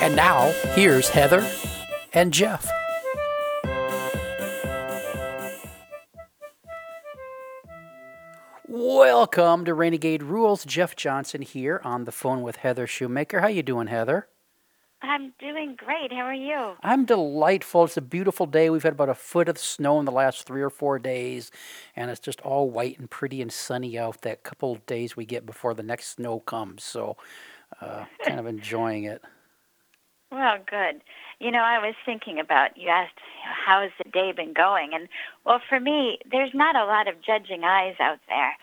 And now, here's Heather and Jeff. Welcome to Renegade Rules. Jeff Johnson here on the phone with Heather Shumaker. How you doing, Heather? I'm doing great. How are you? I'm delightful. It's a beautiful day. We've had about a foot of snow in the last three or four days, and it's just all white and pretty and sunny out that couple of days we get before the next snow comes. So, uh, kind of enjoying it. Well, good. You know, I was thinking about you asked how has the day been going, and well, for me, there's not a lot of judging eyes out there.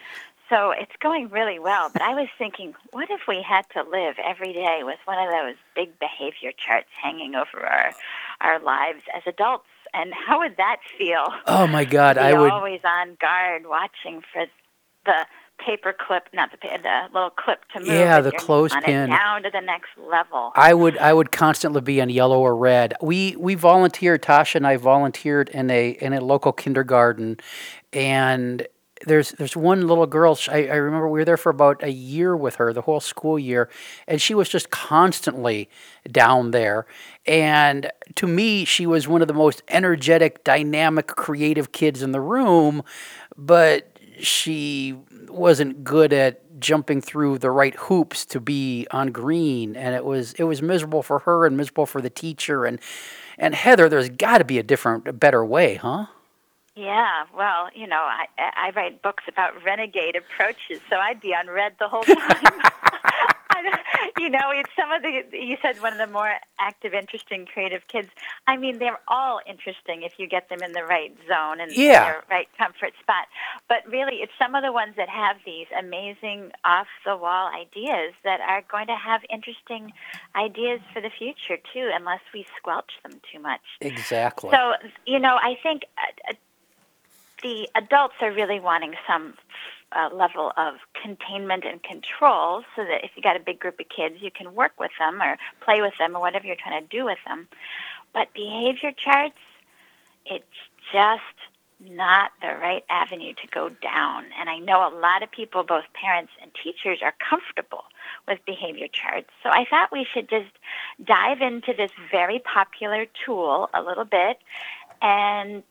So it's going really well. But I was thinking, what if we had to live every day with one of those big behavior charts hanging over our our lives as adults? And how would that feel? Oh my God, I would always on guard, watching for the paper clip, not the the little clip to move. Yeah, the clothespin down to the next level. I would I would constantly be on yellow or red. We we volunteered. Tasha and I volunteered in a in a local kindergarten, and there's there's one little girl. I, I remember we were there for about a year with her, the whole school year, and she was just constantly down there. And to me, she was one of the most energetic, dynamic, creative kids in the room. But she wasn't good at jumping through the right hoops to be on green, and it was it was miserable for her and miserable for the teacher. And and Heather, there's got to be a different, a better way, huh? Yeah, well, you know, I I write books about renegade approaches, so I'd be on red the whole time. you know, it's some of the you said one of the more active, interesting, creative kids. I mean, they're all interesting if you get them in the right zone and yeah. their right comfort spot. But really, it's some of the ones that have these amazing off the wall ideas that are going to have interesting ideas for the future too, unless we squelch them too much. Exactly. So, you know, I think. Uh, the adults are really wanting some level of containment and control so that if you got a big group of kids, you can work with them or play with them or whatever you're trying to do with them. But behavior charts, it's just not the right avenue to go down. And I know a lot of people, both parents and teachers, are comfortable with behavior charts. So I thought we should just dive into this very popular tool a little bit and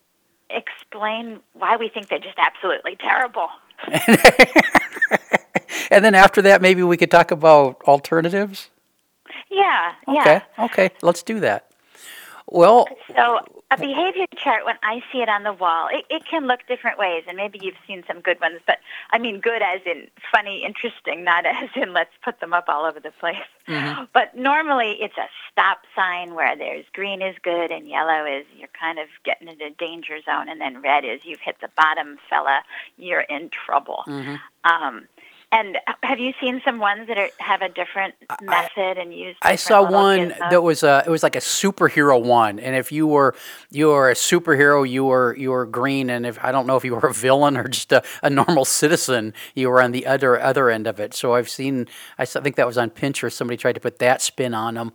explain why we think they're just absolutely terrible. and then after that, maybe we could talk about alternatives. Yeah. Yeah. Okay. Okay. Let's do that. Well. So a behavior chart, when I see it on the wall, it, it can look different ways, and maybe you've seen some good ones, but I mean good as in funny, interesting, not as in let's put them up all over the place. Mm-hmm. But normally it's a stop sign where there's green is good and yellow is you're kind of getting into danger zone, and then red is you've hit the bottom, fella, you're in trouble. Mm-hmm. Um, and have you seen some ones that are, have a different method I, and use? I saw one that was a, it was like a superhero one, and if you were you were a superhero, you were you were green, and if I don't know if you were a villain or just a, a normal citizen, you were on the other other end of it. So I've seen, I think that was on Pinterest. Somebody tried to put that spin on them,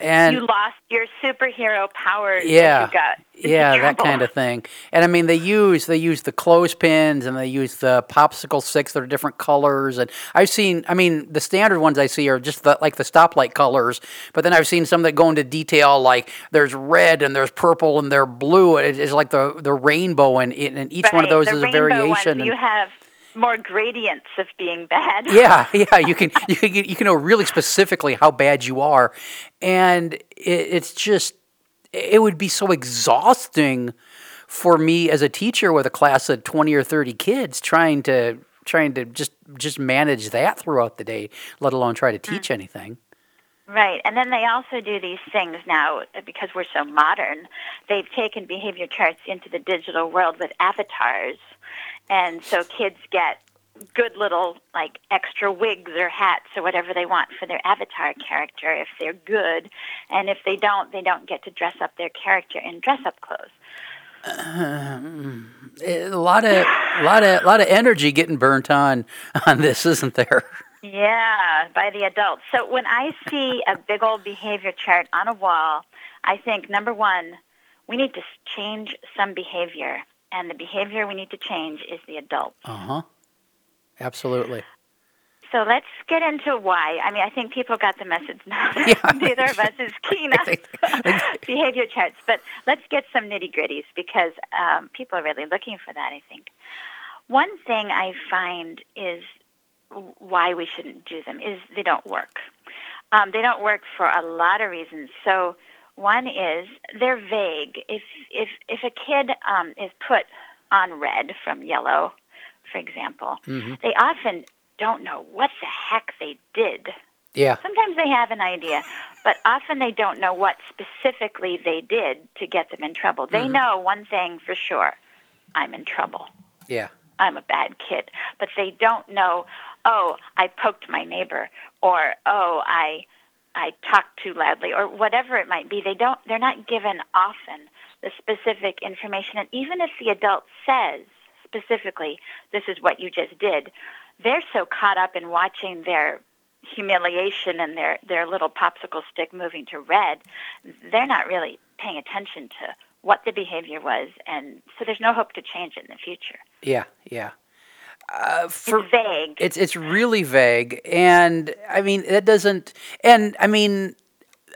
and you lost your superhero powers. Yeah, yeah, that kind of thing. And I mean, they use they use the clothespins and they use the popsicle sticks that are different colors. And I've seen, I mean, the standard ones I see are just the, like the stoplight colors. But then I've seen some that go into detail, like there's red and there's purple and they're blue. It's like the the rainbow, and, and each right. one of those the is a variation. Ones, you have more gradients of being bad. yeah, yeah, you can you can you can know really specifically how bad you are, and it, it's just it would be so exhausting for me as a teacher with a class of 20 or 30 kids trying to trying to just just manage that throughout the day let alone try to hmm. teach mm. anything Right. And then they also do these things now because we're so modern. They've taken behavior charts into the digital world with avatars. And so kids get good little like extra wigs or hats or whatever they want for their avatar character if they're good, and if they don't, they don't get to dress up their character in dress up clothes. Um, a lot of, a lot of, lot of energy getting burnt on on this, isn't there? Yeah, by the adults. So when I see a big old behavior chart on a wall, I think number one, we need to change some behavior, and the behavior we need to change is the adult. Uh huh. Absolutely. So let's get into why. I mean, I think people got the message now. Yeah. Neither of us is keen on behavior charts, but let's get some nitty gritties because um, people are really looking for that. I think one thing I find is why we shouldn't do them is they don't work. Um, they don't work for a lot of reasons. So one is they're vague. If if if a kid um, is put on red from yellow, for example, Mm-hmm. they often don't know what the heck they did. Yeah. Sometimes they have an idea, but often they don't know what specifically they did to get them in trouble. They know one thing for sure I'm in trouble. Yeah. I'm a bad kid. But they don't know, oh, I poked my neighbor or oh, I I talked too loudly or whatever it might be. They don't they're not given often the specific information and even if the adult says specifically this is what you just did, they're so caught up in watching their humiliation and their their little popsicle stick moving to red, they're not really paying attention to what the behavior was and so there's no hope to change it in the future. Yeah. Yeah. Uh, for it's vague. It's it's really vague, and I mean that doesn't. And I mean,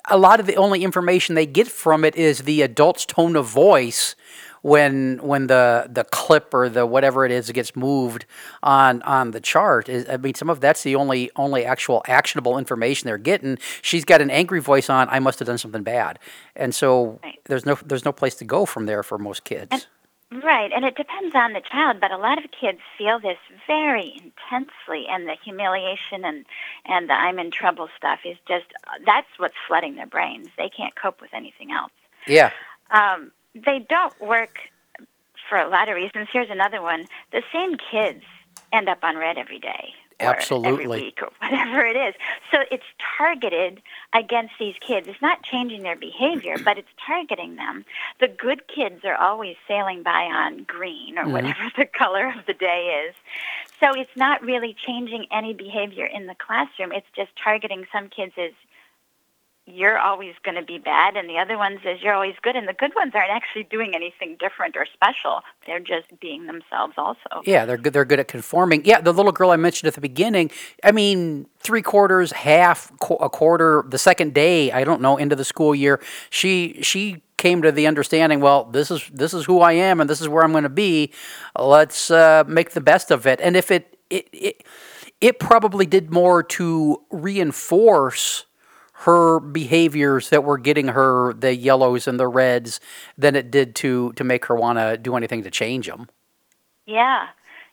a lot of the only information they get from it is the adult's tone of voice when when the the clip or the whatever it is gets moved on on the chart. Is I mean, some of that's the only only actual actionable information they're getting. She's got an angry voice on. I must have done something bad, and so Right. there's no there's no place to go from there for most kids. Right, and it depends on the child, but a lot of kids feel this very intensely, and the humiliation and and the I'm in trouble stuff is just that's what's flooding their brains. They can't cope with anything else. yeah. Um, they don't work for a lot of reasons. Here's another one: the same kids end up on red every day. Absolutely. every week or whatever it is. So it's targeted against these kids. It's not changing their behavior, but it's targeting them. The good kids are always sailing by on green or mm-hmm. whatever the color of the day is. So it's not really changing any behavior in the classroom. It's just targeting some kids as you're always going to be bad, and the other ones as you're always good. And the good ones aren't actually doing anything different or special. They're just being themselves also. Yeah, they're good. They're good at conforming. Yeah, the little girl I mentioned at the beginning. I mean, three quarters, half, a quarter. The second day, I don't know, into the school year, she she came to the understanding. Well, this is this is who I am, and this is where I'm going to be. Let's uh, make the best of it. And if it it it, it probably did more to reinforce her behaviors that were getting her the yellows and the reds than it did to to make her want to do anything to change them. Yeah,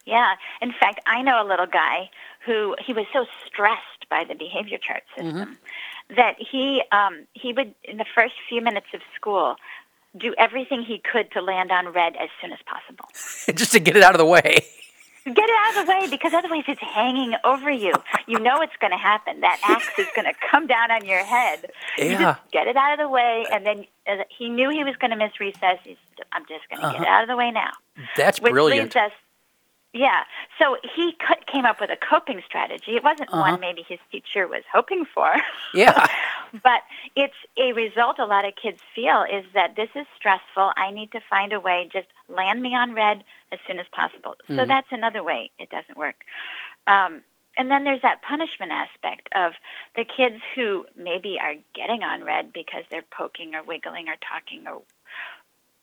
yeah. In fact, I know a little guy who he was so stressed by the behavior chart system that he um, he would in the first few minutes of school do everything he could to land on red as soon as possible. just to get it out of the way. Get it out of the way because otherwise it's hanging over you. You know it's going to happen. That axe is going to come down on your head. You Yeah. just get it out of the way, and then uh, he knew he was going to miss recess. He's, I'm just going to get it out of the way now. That's Which brilliant. leads us, yeah. So he came up with a coping strategy. It wasn't one maybe his teacher was hoping for, Yeah. but it's a result a lot of kids feel is that this is stressful. I need to find a way, just land me on red as soon as possible. So that's another way it doesn't work. Um, and then there's that punishment aspect of the kids who maybe are getting on red because they're poking or wiggling or talking or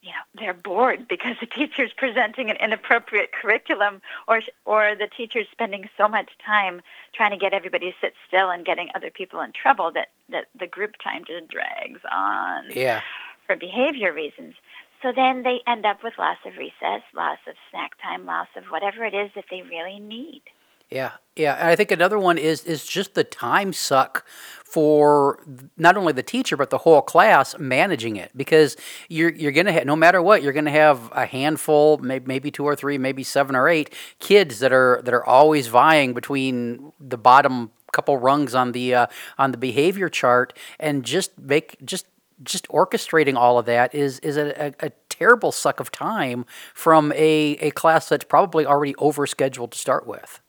you know they're bored because the teacher's presenting an inappropriate curriculum or or the teacher's spending so much time trying to get everybody to sit still and getting other people in trouble that that the group time just drags on Yeah. for behavior reasons so then they end up with loss of recess loss of snack time loss of whatever it is that they really need Yeah, yeah. And I think another one is is just the time suck for not only the teacher but the whole class managing it because you're you're gonna have no matter what you're gonna have a handful, maybe, maybe two or three, maybe seven or eight kids that are that are always vying between the bottom couple rungs on the uh, on the behavior chart and just make just just orchestrating all of that is is a, a, a, terrible suck of time from a, a class that's probably already overscheduled to start with.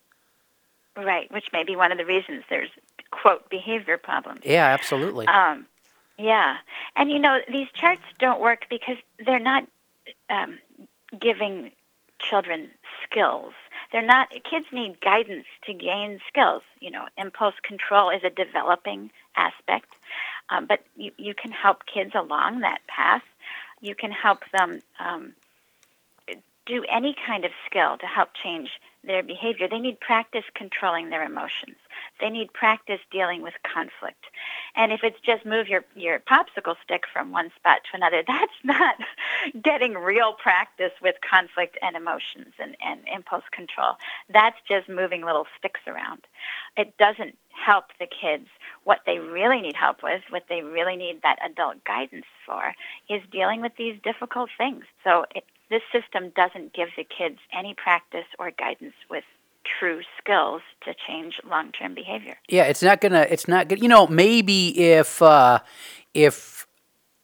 Right, which may be one of the reasons there's quote behavior problems. Yeah, absolutely. Um, yeah, and you know these charts don't work because they're not um, giving children skills. They're not. Kids need guidance to gain skills. You know, impulse control is a developing aspect, um, but you, you can help kids along that path. You can help them um, do any kind of skill to help change their behavior. They need practice controlling their emotions. They need practice dealing with conflict. And if it's just move your, your popsicle stick from one spot to another, that's not getting real practice with conflict and emotions and, and impulse control. That's just moving little sticks around. It doesn't help the kids. What they really need help with, what they really need that adult guidance for, is dealing with these difficult things. So it, this system doesn't give the kids any practice or guidance with true skills to change long-term behavior. Yeah, it's not gonna. It's not good. You know, maybe if uh, if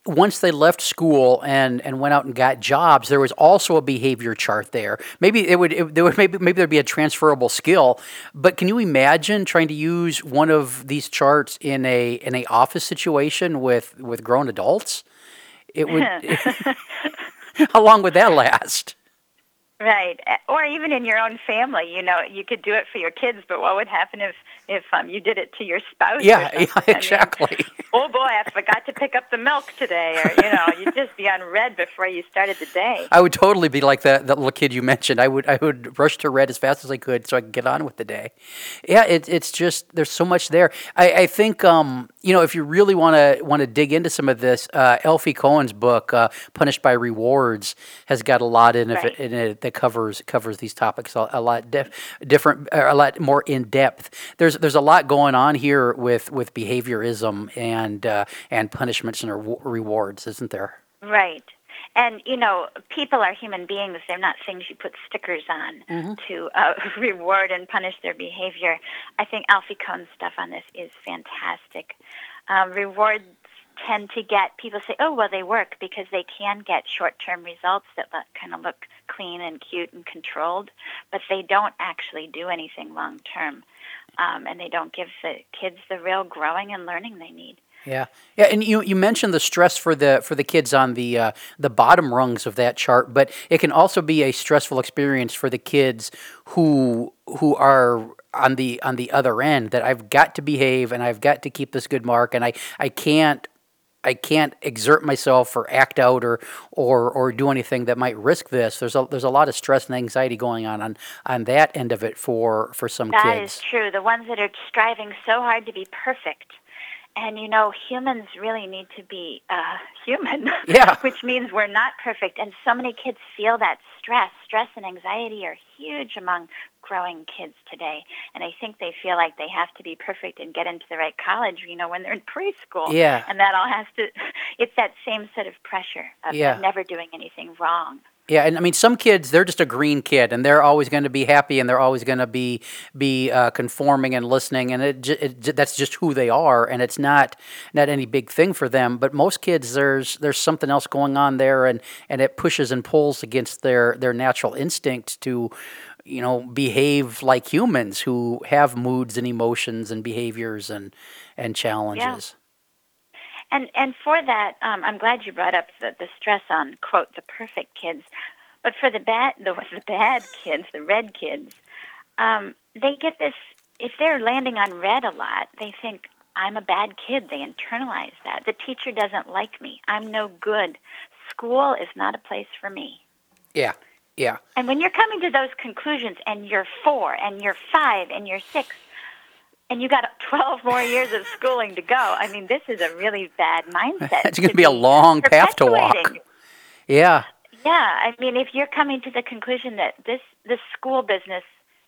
once they left school and, and went out and got jobs, there was also a behavior chart there. Maybe it would it, there would maybe maybe there'd be a transferable skill. But can you imagine trying to use one of these charts in a in a office situation with with grown adults? It would. how long would that last? Right, or even in your own family, you know, you could do it for your kids, but what would happen if if um, you did it to your spouse? Yeah, yeah exactly. I mean, oh boy, I forgot to pick up the milk today, or you know, you'd just be on red before you started the day. I would totally be like that that little kid you mentioned. I would I would rush to red as fast as I could so I could get on with the day. Yeah, it, it's just there's so much there. I, I think um, you know if you really want to want to dig into some of this, uh, Alfie Kohn's book, uh, Punished by Rewards, has got a lot in, right. it, in it that covers covers these topics a, a lot dif- different, a lot more in depth. There's there's a lot going on here with with behaviorism and uh, and punishments and rewards, isn't there? Right. And you know, people are human beings. They're not things you put stickers on mm-hmm. to uh, reward and punish their behavior. I think Alfie Kohn's stuff on this is fantastic. Um, rewards tend to get people say, oh, well, they work because they can get short term results that look, kind of look clean and cute and controlled, but they don't actually do anything long term. Um, and they don't give the kids the real growing and learning they need. Yeah, yeah, and you, you mentioned the stress for the for the kids on the uh, the bottom rungs of that chart, but it can also be a stressful experience for the kids who who are on the on the other end. That I've got to behave and I've got to keep this good mark, and I I can't I can't exert myself or act out or or or do anything that might risk this. There's a there's a lot of stress and anxiety going on on, on that end of it for for some that kids. That is true. The ones that are striving so hard to be perfect. And you know, humans really need to be uh, human, yeah. which means we're not perfect. And so many kids feel that stress. Stress and anxiety are huge among growing kids today. And I think they feel like they have to be perfect and get into the right college, you know, when they're in preschool. Yeah. And that all has to, it's that same sort of pressure of yeah. never doing anything wrong. Yeah, and I mean, some kids they're just a green kid, and they're always going to be happy, and they're always going to be be uh, conforming and listening, and it, it, that's just who they are, and it's not not any big thing for them. But most kids, there's there's something else going on there, and and it pushes and pulls against their their natural instinct to you know, behave like humans who have moods and emotions and behaviors and and challenges. Yeah. And and for that, um, I'm glad you brought up the, the stress on quote the perfect kids, but for the bad the, the bad kids, the red kids, um, they get this. If they're landing on red a lot, they think I'm a bad kid. They internalize that. The teacher doesn't like me. I'm no good. School is not a place for me. Yeah. Yeah. And when you're coming to those conclusions and you're four and you're five and you're six and you got 12 more years of schooling to go, I mean, this is a really bad mindset. it's going to be a long path to walk. Yeah. Yeah. I mean, if you're coming to the conclusion that this, this school business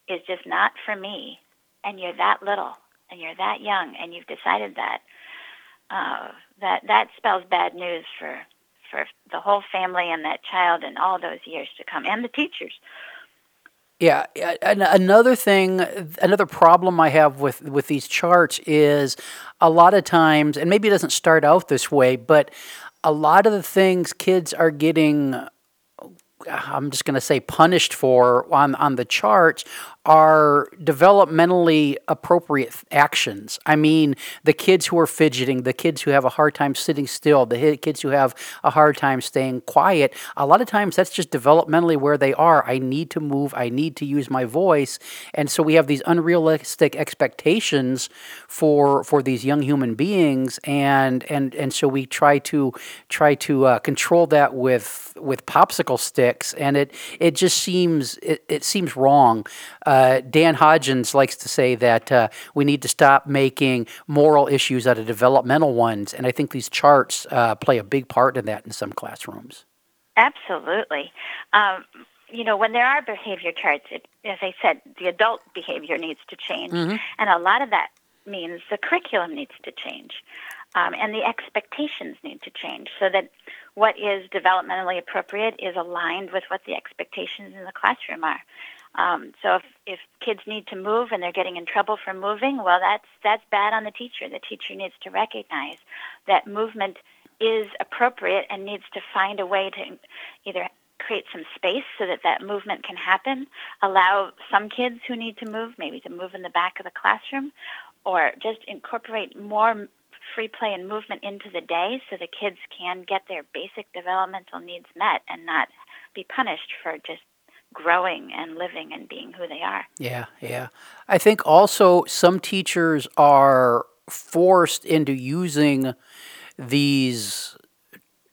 is just not for me, and you're that little and you're that young and you've decided that, uh, that that spells bad news for for the whole family and that child and all those years to come, and the teachers. Yeah, another thing, another problem I have with with these charts is a lot of times, and maybe it doesn't start out this way, but a lot of the things kids are getting I'm just going to say punished for on on the charts are developmentally appropriate actions. I mean, the kids who are fidgeting, the kids who have a hard time sitting still, the kids who have a hard time staying quiet, a lot of times that's just developmentally where they are. I need to move, I need to use my voice. And so we have these unrealistic expectations for for these young human beings and and and so we try to try to uh, control that with with popsicle sticks and it it just seems it, it seems wrong. Uh, uh, Dan Hodgins likes to say that uh, we need to stop making moral issues out of developmental ones, and I think these charts uh, play a big part in that in some classrooms. Absolutely. Um, you know, when there are behavior charts, it, as I said, the adult behavior needs to change, mm-hmm. and a lot of that means the curriculum needs to change. Um, and the expectations need to change so that what is developmentally appropriate is aligned with what the expectations in the classroom are. Um, so if, if kids need to move and they're getting in trouble for moving, well, that's that's bad on the teacher. The teacher needs to recognize that movement is appropriate and needs to find a way to either create some space so that that movement can happen, allow some kids who need to move maybe to move in the back of the classroom, or just incorporate more free play and movement into the day so the kids can get their basic developmental needs met and not be punished for just growing and living and being who they are. Yeah, yeah. I think also some teachers are forced into using these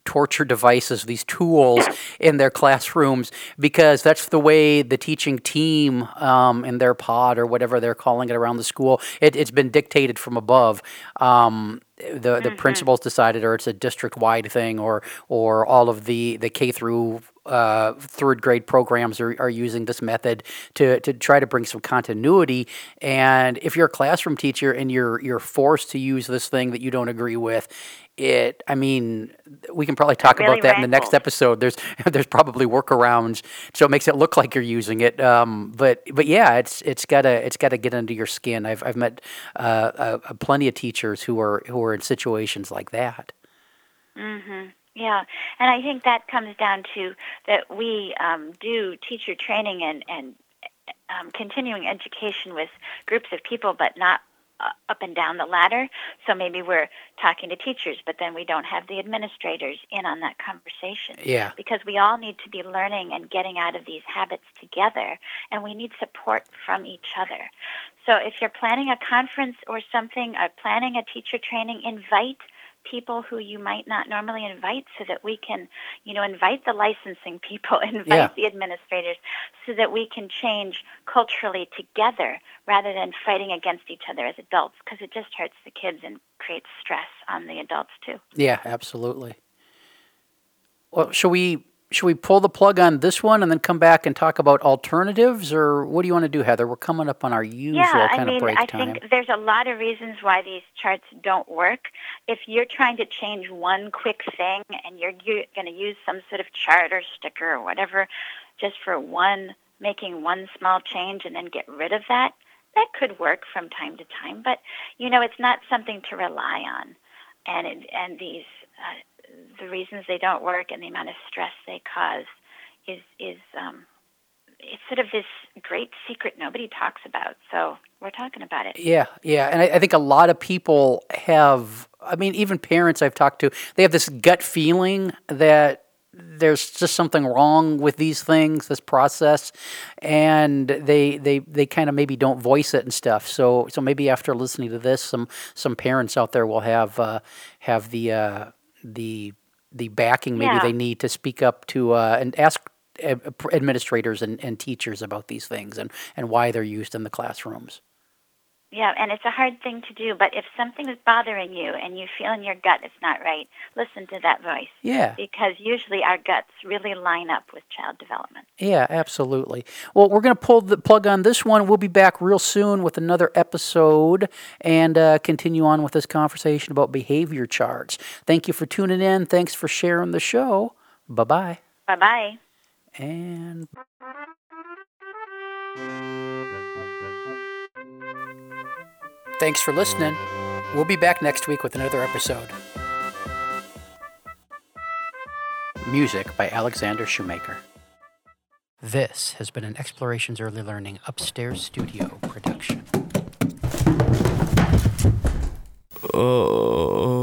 torture devices, these tools in their classrooms, because that's the way the teaching team um, in their pod or whatever they're calling it around the school, it, has been dictated from above. Um, the the mm-hmm. principals decided, or it's a district wide thing, or or all of the the K through uh, third grade programs are, are using this method to, to try to bring some continuity. And if you're a classroom teacher and you're you're forced to use this thing that you don't agree with, it I mean, we can probably talk really about that rankles. in the next episode. There's there's probably workarounds, so it makes it look like you're using it. Um, but but yeah, it's it's gotta it's gotta get under your skin. I've I've met uh, uh, plenty of teachers who are who are in situations like that. Mm-hmm. Yeah, and I think that comes down to that we um, do teacher training and and um, continuing education with groups of people, but not uh, up and down the ladder. So maybe we're talking to teachers, but then we don't have the administrators in on that conversation. Yeah. Because we all need to be learning and getting out of these habits together, and we need support from each other. So if you're planning a conference or something, or planning a teacher training, invite people who you might not normally invite so that we can, you know, invite the licensing people, invite yeah. the administrators so that we can change culturally together rather than fighting against each other as adults because it just hurts the kids and creates stress on the adults too. Yeah, absolutely. Well, shall we should we pull the plug on this one and then come back and talk about alternatives, or what do you want to do, Heather? We're coming up on our usual yeah, kind I mean, of break I time. think there's a lot of reasons why these charts don't work. If you're trying to change one quick thing and you're, you're going to use some sort of chart or sticker or whatever, just for one, making one small change and then get rid of that, that could work from time to time. But you know, it's not something to rely on, and it, and these. Uh, the reasons they don't work and the amount of stress they cause is is um, it's sort of this great secret nobody talks about. So we're talking about it. Yeah, yeah, and I, I, think a lot of people have. I mean, even parents I've talked to, they have this gut feeling that there's just something wrong with these things, this process, and they they they kind of maybe don't voice it and stuff. So so maybe after listening to this, some some parents out there will have uh, have the uh, the the backing maybe yeah. they need to speak up to uh, and ask administrators and, and teachers about these things and, and why they're used in the classrooms. Yeah, and it's a hard thing to do, but if something is bothering you and you feel in your gut it's not right, listen to that voice. Yeah. Because usually our guts really line up with child development. Yeah, absolutely. Well, we're going to pull the plug on this one. We'll be back real soon with another episode and uh, continue on with this conversation about behavior charts. Thank you for tuning in. Thanks for sharing the show. Bye bye. Bye bye. And. Thanks for listening. We'll be back next week with another episode. Music by Alexander Shoemaker. This has been an Explorations Early Learning Upstairs Studio production. Oh.